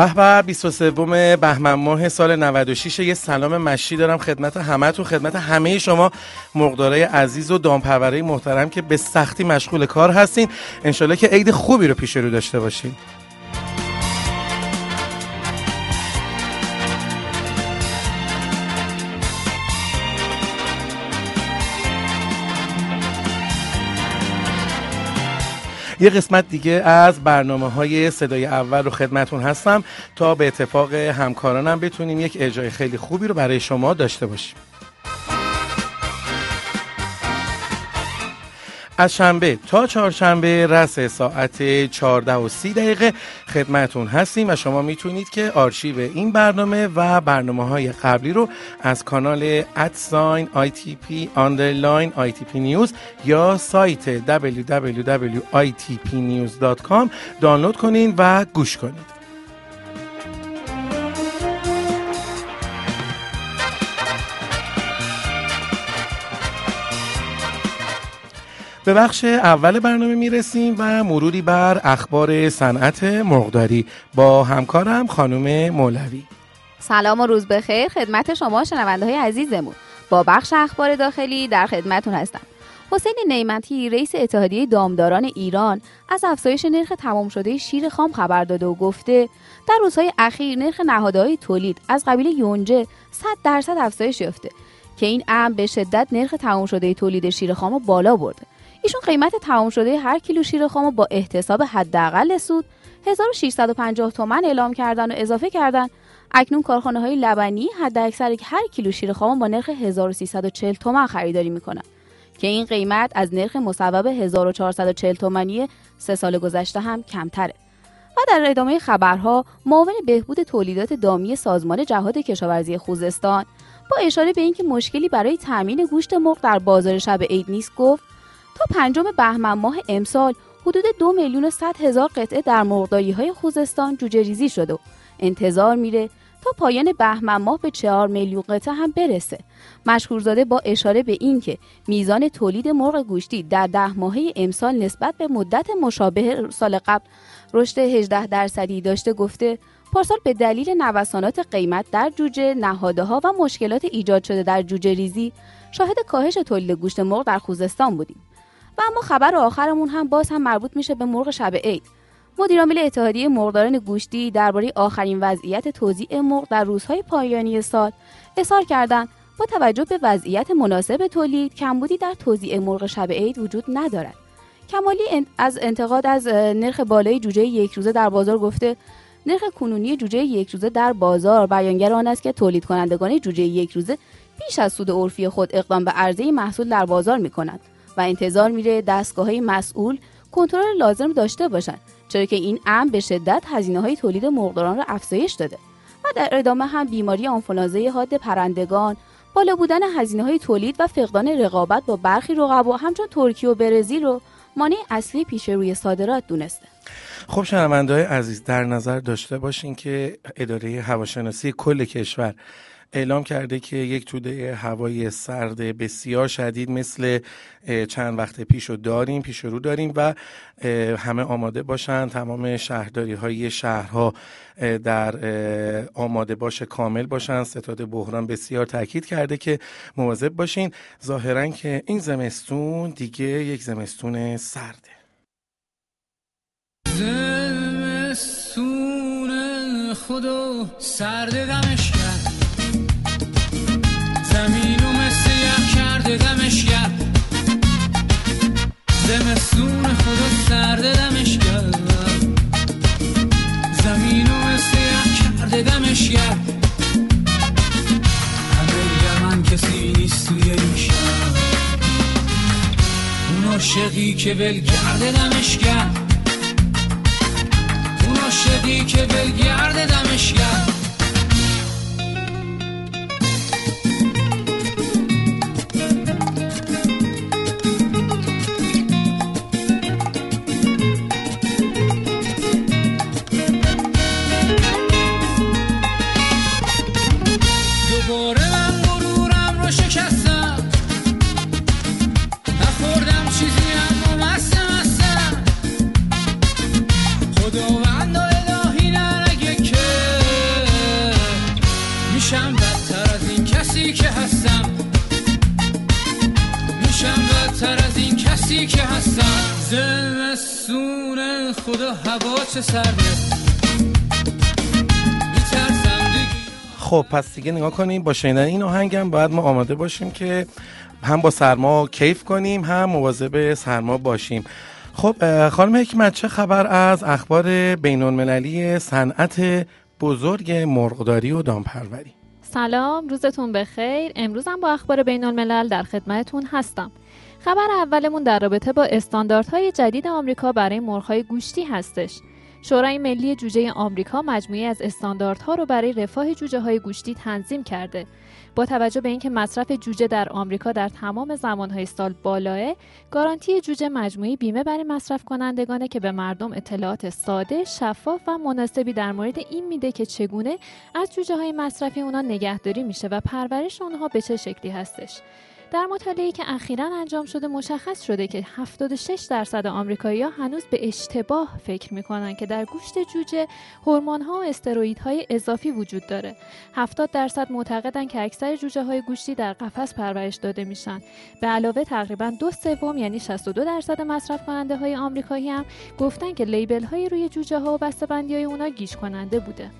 به به 23 بهمن ماه سال 96 یه سلام مشی دارم خدمت همه تو خدمت همه شما مقدارای عزیز و دامپرورای محترم که به سختی مشغول کار هستین. انشالله که عید خوبی رو پیش رو داشته باشین. یه قسمت دیگه از برنامه های صدای اول رو خدمتون هستم تا به اتفاق همکارانم بتونیم یک اجرای خیلی خوبی رو برای شما داشته باشیم. از شنبه تا چهارشنبه رس ساعت 14 و 30 دقیقه خدمتون هستیم و شما می‌تونید که آرشیو این برنامه و برنامه های قبلی رو از کانال ادساین ITP underline ITP News یا سایت www.itpnews.com دانلود کنین و گوش کنید به بخش اول برنامه می‌رسیم و مروری بر اخبار صنعت مرغداری با همکارم خانم مولوی. سلام و روز بخیر. خدمت شما شنونده های عزیزمون. با بخش اخبار داخلی در خدمتون هستم. حسین نیمتی رئیس اتحادیه دامداران ایران از افزایش نرخ تمام شده شیر خام خبر داده و گفته در روزهای اخیر نرخ نهادهای تولید از قبیل یونجه 100 درصد افزایش یافته که این امر به شدت نرخ تمام شده تولید شیر خام بالا برده. ایشون قیمت تمام شده هر کیلو شیر خام با احتساب حداقل سود 1650 تومن اعلام کردن و اضافه کردن. اکنون کارخانه های لبنی حد اکثر هر کیلو شیر خام با نرخ 1340 تومن خریداری می‌کنن. که این قیمت از نرخ مصوب 1440 تومانی سه سال گذشته هم کمتره. و در ادامه خبرها معاون بهبود تولیدات دامی سازمان جهاد کشاورزی خوزستان با اشاره به اینکه مشکلی برای تامین گوشت مرغ در بازار شب عید نیست گفت تا پنجم بهمن ماه امسال حدود دو میلیون و صد هزار قطعه در مرغداری های خوزستان جوجه ریزی شده. و انتظار میره تا پایان بهمن ماه به چهار میلیون قطعه هم برسه. مشهورزاده با اشاره به اینکه میزان تولید مرغ گوشتی در ده ماهه امسال نسبت به مدت مشابه سال قبل رشد 18 درصدی داشته گفته پارسال به دلیل نوسانات قیمت در جوجه نهاده ها و مشکلات ایجاد شده در جوجه ریزی شاهد کاهش تولید گوشت مرغ در خوزستان بودیم. و اما خبر آخرمون هم باز هم مربوط میشه به مرغ شب عید. مدیرعامل اتحادیه مرغداران گوشتی درباره آخرین وضعیت توزیع مرغ در روزهای پایانی سال اظهار کردند با توجه به وضعیت مناسب تولید کمبودی در توزیع مرغ شب عید وجود ندارد. کمالی از انتقاد از نرخ بالای جوجه یک روزه در بازار گفته نرخ کنونی جوجه یک روزه در بازار بیانگر آن است که تولید کنندگان جوجه یک روزه بیش از سود عرفی خود اقدام به عرضه محصول در بازار می کند و انتظار میره دستگاه های مسئول کنترل لازم داشته باشند چرا که این امر به شدت هزینه های تولید مرغداران را افزایش داده. و در ادامه هم بیماری آنفولانزای حاد پرندگان بالا بودن هزینه های تولید و فقدان رقابت با برخی رقبا همچون ترکیه و برزیل رو مانع اصلی پیش روی صادرات دونسته. خب شنونده های عزیز در نظر داشته باشین که اداره هواشناسی کل کشور اعلام کرده که یک توده هوای سرد بسیار شدید مثل چند وقت پیش رو داریم پیش رو داریم و همه آماده باشن. تمام شهرداری های شهرها در آماده باش کامل باشن. ستاد بحران بسیار تاکید کرده که مواظب باشین. ظاهرا که این زمستون دیگه یک زمستون سرده. زمستون خدا سرد دمش زمستون خدا سرده دمش کرد زمین و مثل کرده دمش کرد همه من کسی نیست توی این شهر. اون عاشقی که ولگرده دمش کرد اون عاشقی که ولگرده دمش کرد زمستون خدا هوا چه سرده؟ خب پس دیگه نگاه کنیم. با شنیدن این آهنگم باید ما آماده باشیم که هم با سرما کیف کنیم هم مواظب سرما باشیم. خب خانم حکمت چه خبر از اخبار بین المللی صنعت بزرگ مرغداری و دامپروری؟ سلام روزتون بخیر. امروزم با اخبار بین الملل در خدمتتون هستم. خبر اولمون در رابطه با استانداردهای جدید آمریکا برای مرغهای گوشتی هستش. شورای ملی جوجه آمریکا مجموعی از استانداردها رو برای رفاه جوجه های گوشتی تنظیم کرده. با توجه به اینکه مصرف جوجه در آمریکا در تمام زمانهای سال بالاه، گارانتی جوجه مجموعی بیمه برای مصرف کنندگانه که به مردم اطلاعات ساده، شفاف و مناسبی در مورد این میده که چگونه از جوجه های مصرفی اونا نگهداری میشه و پرورش اونها به چه شکلی هستش. در مطالعه‌ای که اخیرا انجام شده مشخص شده که 76 درصد آمریکایی‌ها هنوز به اشتباه فکر می‌کنن که در گوشت جوجه هورمون‌ها و استروئیدهای اضافی وجود داره. 70 درصد معتقدن که اکثر جوجه های گوشتی در قفس پرورش داده میشن. به علاوه تقریبا دو سوم یعنی 62 درصد مصرف کننده های آمریکایی هم گفتن که لیبل های روی جوجه ها و بسته‌بندی های اونا گیج کننده بوده.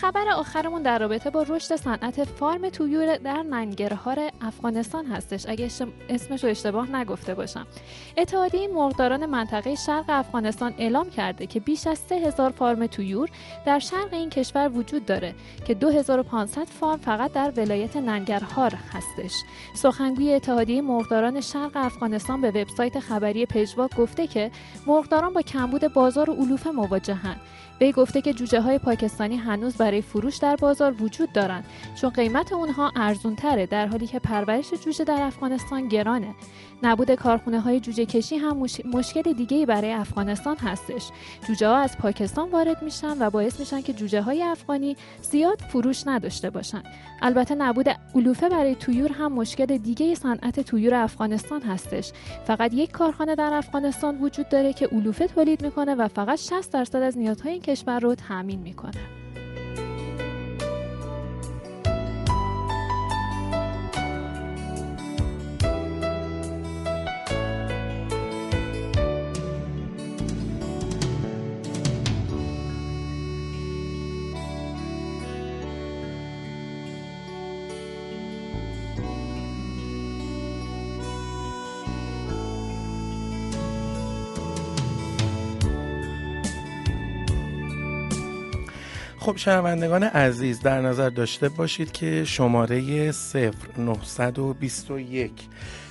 خبر آخرمون در رابطه با رشد صنعت فارم تویور در ننگرهار افغانستان هستش. اگه اسمش رو اشتباه نگفته باشم. اتحادیه مرغداران منطقه شرق افغانستان اعلام کرده که بیش از 3000 فارم تویور در شرق این کشور وجود داره که 2500 فارم فقط در ولایت ننگرهار هستش. سخنگوی اتحادیه مرغداران شرق افغانستان به وبسایت خبری پژواک گفته که مرغداران با کمبود بازار و علوفه مواجهند وی گفته که جوجه های پاکستانی هنوز برای فروش در بازار وجود دارند چون قیمت اونها ارزون تره در حالی که پرورش جوجه در افغانستان گرانه. نبود کارخونه های جوجه کشی هم مشکل دیگه برای افغانستان هستش. جوجه ها از پاکستان وارد میشن و باعث میشن که جوجه های افغانی زیاد فروش نداشته باشن. البته نبود علوفه برای تویور هم مشکل دیگه صنعت تویور افغانستان هستش. فقط یک کارخانه در افغانستان وجود داره که علوفه تولید می‌کنه و فقط 60 درصد از نیازهای این کشور رو تامین می‌کنه. خب شنوندگان عزیز در نظر داشته باشید که شماره 0921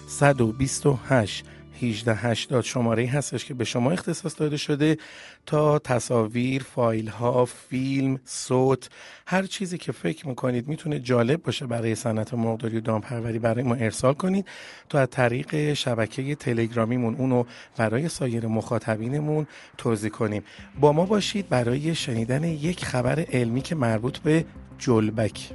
128 1880 شماره هستش که به شما اختصاص داده شده تا تصاویر، فایل ها، فیلم، صوت هر چیزی که فکر می‌کنید می‌تونه جالب باشه برای صنعت مرغداری و دامپروری برای ما ارسال کنید تا از طریق شبکه تلگرامیمون اونو برای سایر مخاطبینمون توضیح کنیم. با ما باشید برای شنیدن یک خبر علمی که مربوط به جلبک.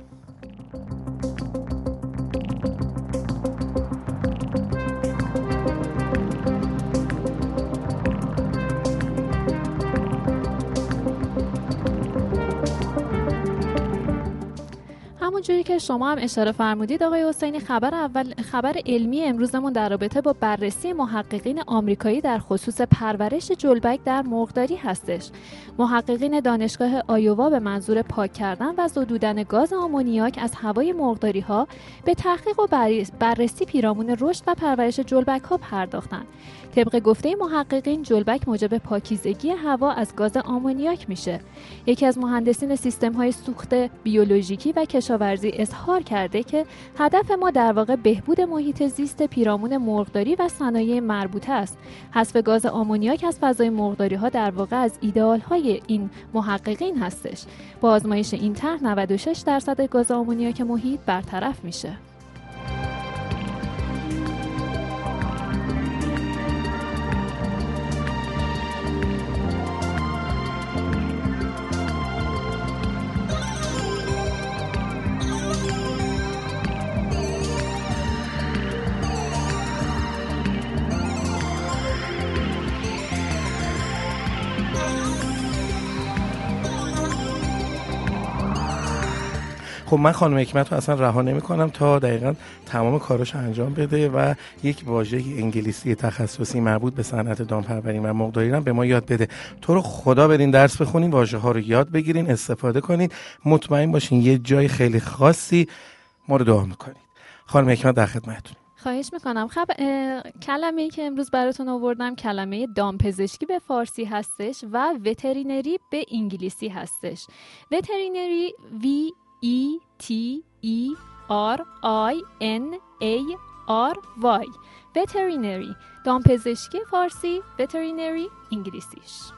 همونجوری که شما هم اشاره فرمودید آقای حسینی خبر اول خبر علمی امروزمون در رابطه با بررسی محققین آمریکایی در خصوص پرورش جلبک در مرغداری هستش. محققین دانشگاه آیووا به منظور پاک کردن و زدودن گاز آمونیاک از هوای مرغداری ها به تحقیق و بررسی پیرامون رشد و پرورش جلبک ها پرداختند طبق گفته محققین جلبک موجب پاکیزگی هوا از گاز آمونیاک میشه. یکی از مهندسین سیستم های سوخت بیولوژیکی و کشاورزی اظهار کرده که هدف ما در واقع بهبود محیط زیست پیرامون مرغداری و صنایع مربوطه است. حذف گاز آمونیاک از فضای مرغداری ها در واقع از ایدئال های این محققین هستش. با آزمایش این طرح 96 درصد گاز آمونیاک محیط برطرف میشه. خب من خانم حکمت رو اصلا رها نمی کنم تا دقیقا تمام کاراش انجام بده و یک واژه انگلیسی تخصصی مربوط به صنعت دامپروری و مرغداری رو به ما یاد بده. تو رو خدا برین درس بخونین واژه ها رو یاد بگیرین استفاده کنین. مطمئن باشین یه جای خیلی خاصی ما رو دعا می‌کنید. خانم حکمت در خدمتتون. خواهش می‌کنم. خب کلمه ای که امروز براتون آوردم کلمه دامپزشکی به فارسی هستش و وترینری به انگلیسی هستش. وترینری V E T E R I N A R Y. وترینری دامپزشکی فارسی. وترینری انگلیسیش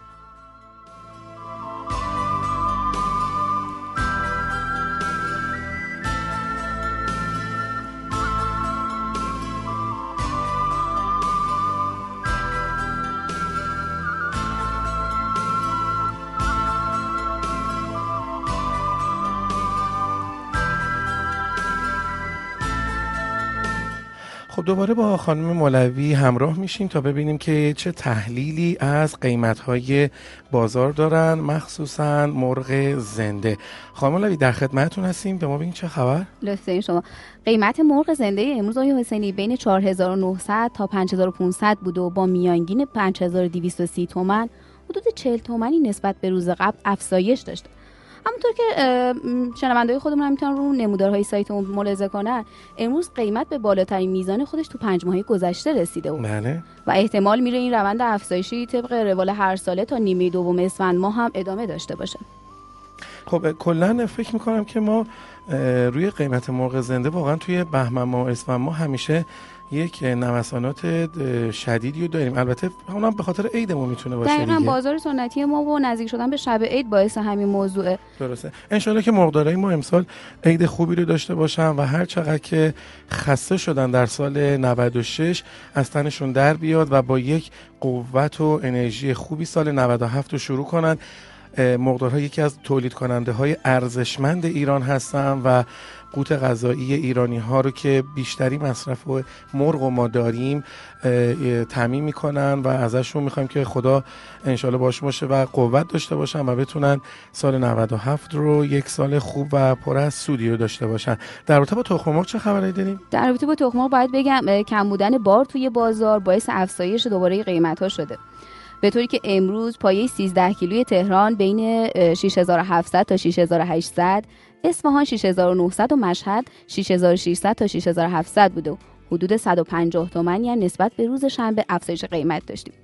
دوباره با خانم مولوی همراه میشیم تا ببینیم که چه تحلیلی از قیمتهای بازار دارن مخصوصا مرغ زنده. خانم مولوی در خدمتتون هستیم. به ما ببینیم چه خبر؟ لطفا شما. قیمت مرغ زنده امروز آقای حسینی بین 4900 تا 5500 بود و با میانگین 5230 تومن حدود 40 تومنی نسبت به روز قبل افزایش داشته همونطور که شنوندهای خودمون هم می‌تونن رو نمودارهای سایتمون ملاحظه کنن امروز قیمت به بالاترین میزان خودش تو پنج ماهه گذشته رسیده بود. بله. و احتمال میره این روند افزایشی طبق روال هر ساله تا نیمه دوم اسفند ماه هم ادامه داشته باشه. خب کلا فکر می‌کنم که ما روی قیمت مرغ زنده واقعا توی بهمن ماه اسفند ماه همیشه یک نوسانات شدیدی رو داریم. البته اونم به خاطر عیدمون می‌تونه باشه دقیقا دیگه. بازار سنتی ما و نزدیک شدن به شب عید باعث همین موضوعه. درسته. انشالله که مقدارای ما امسال عید خوبی رو داشته باشن و هر چقدر که خسته شدن در سال 96 از تنشون در بیاد و با یک قوت و انرژی خوبی سال 97 رو شروع کنن مقدارها یکی از تولید کننده های ارزشمند ایران هستن و قوت غذایی ایرانی ها رو که بیشتری مصرف و مرغ و ما داریم تعمین می‌کنن و ازشون می‌خوایم که خدا انشالله باش باشه و قوت داشته باشن و بتونن سال 97 رو یک سال خوب و پر از سودی رو داشته باشن. در رابطه با تخم مرغ چه خبری داریم؟ در رابطه با تخم مرغ باید بگم کم بودن بار توی بازار باعث افزایش دوباره قیمت ها شده. به طوری که امروز پایه 13 کیلوی تهران بین 6700 تا 6800 اصفهان 6900 و مشهد 6600 تا 6700 بوده و حدود 150 تومانی هم نسبت به روز شنبه افزایش قیمت داشتیم.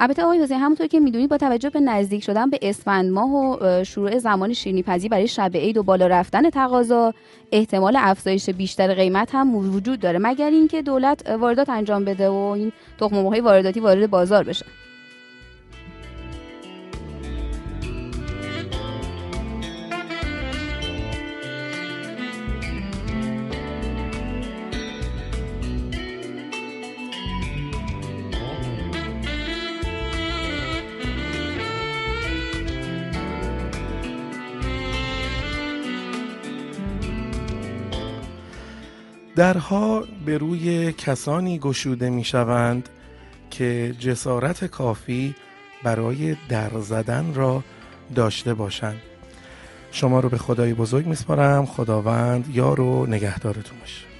البته آقای حسین همونطور که می‌دونید با توجه به نزدیک شدن به اسفند ماه و شروع زمان شیرینی پزی برای شب عید و بالا رفتن تقاضا احتمال افزایش بیشتر قیمت هم وجود داره مگر اینکه دولت واردات انجام بده و این تخم مرغ وارداتی وارد بازار بشه درها به روی کسانی گشوده می شوند که جسارت کافی برای در زدن را داشته باشند. شما رو به خدای بزرگ میسپارم. خداوند یار و نگهدارتون باشه.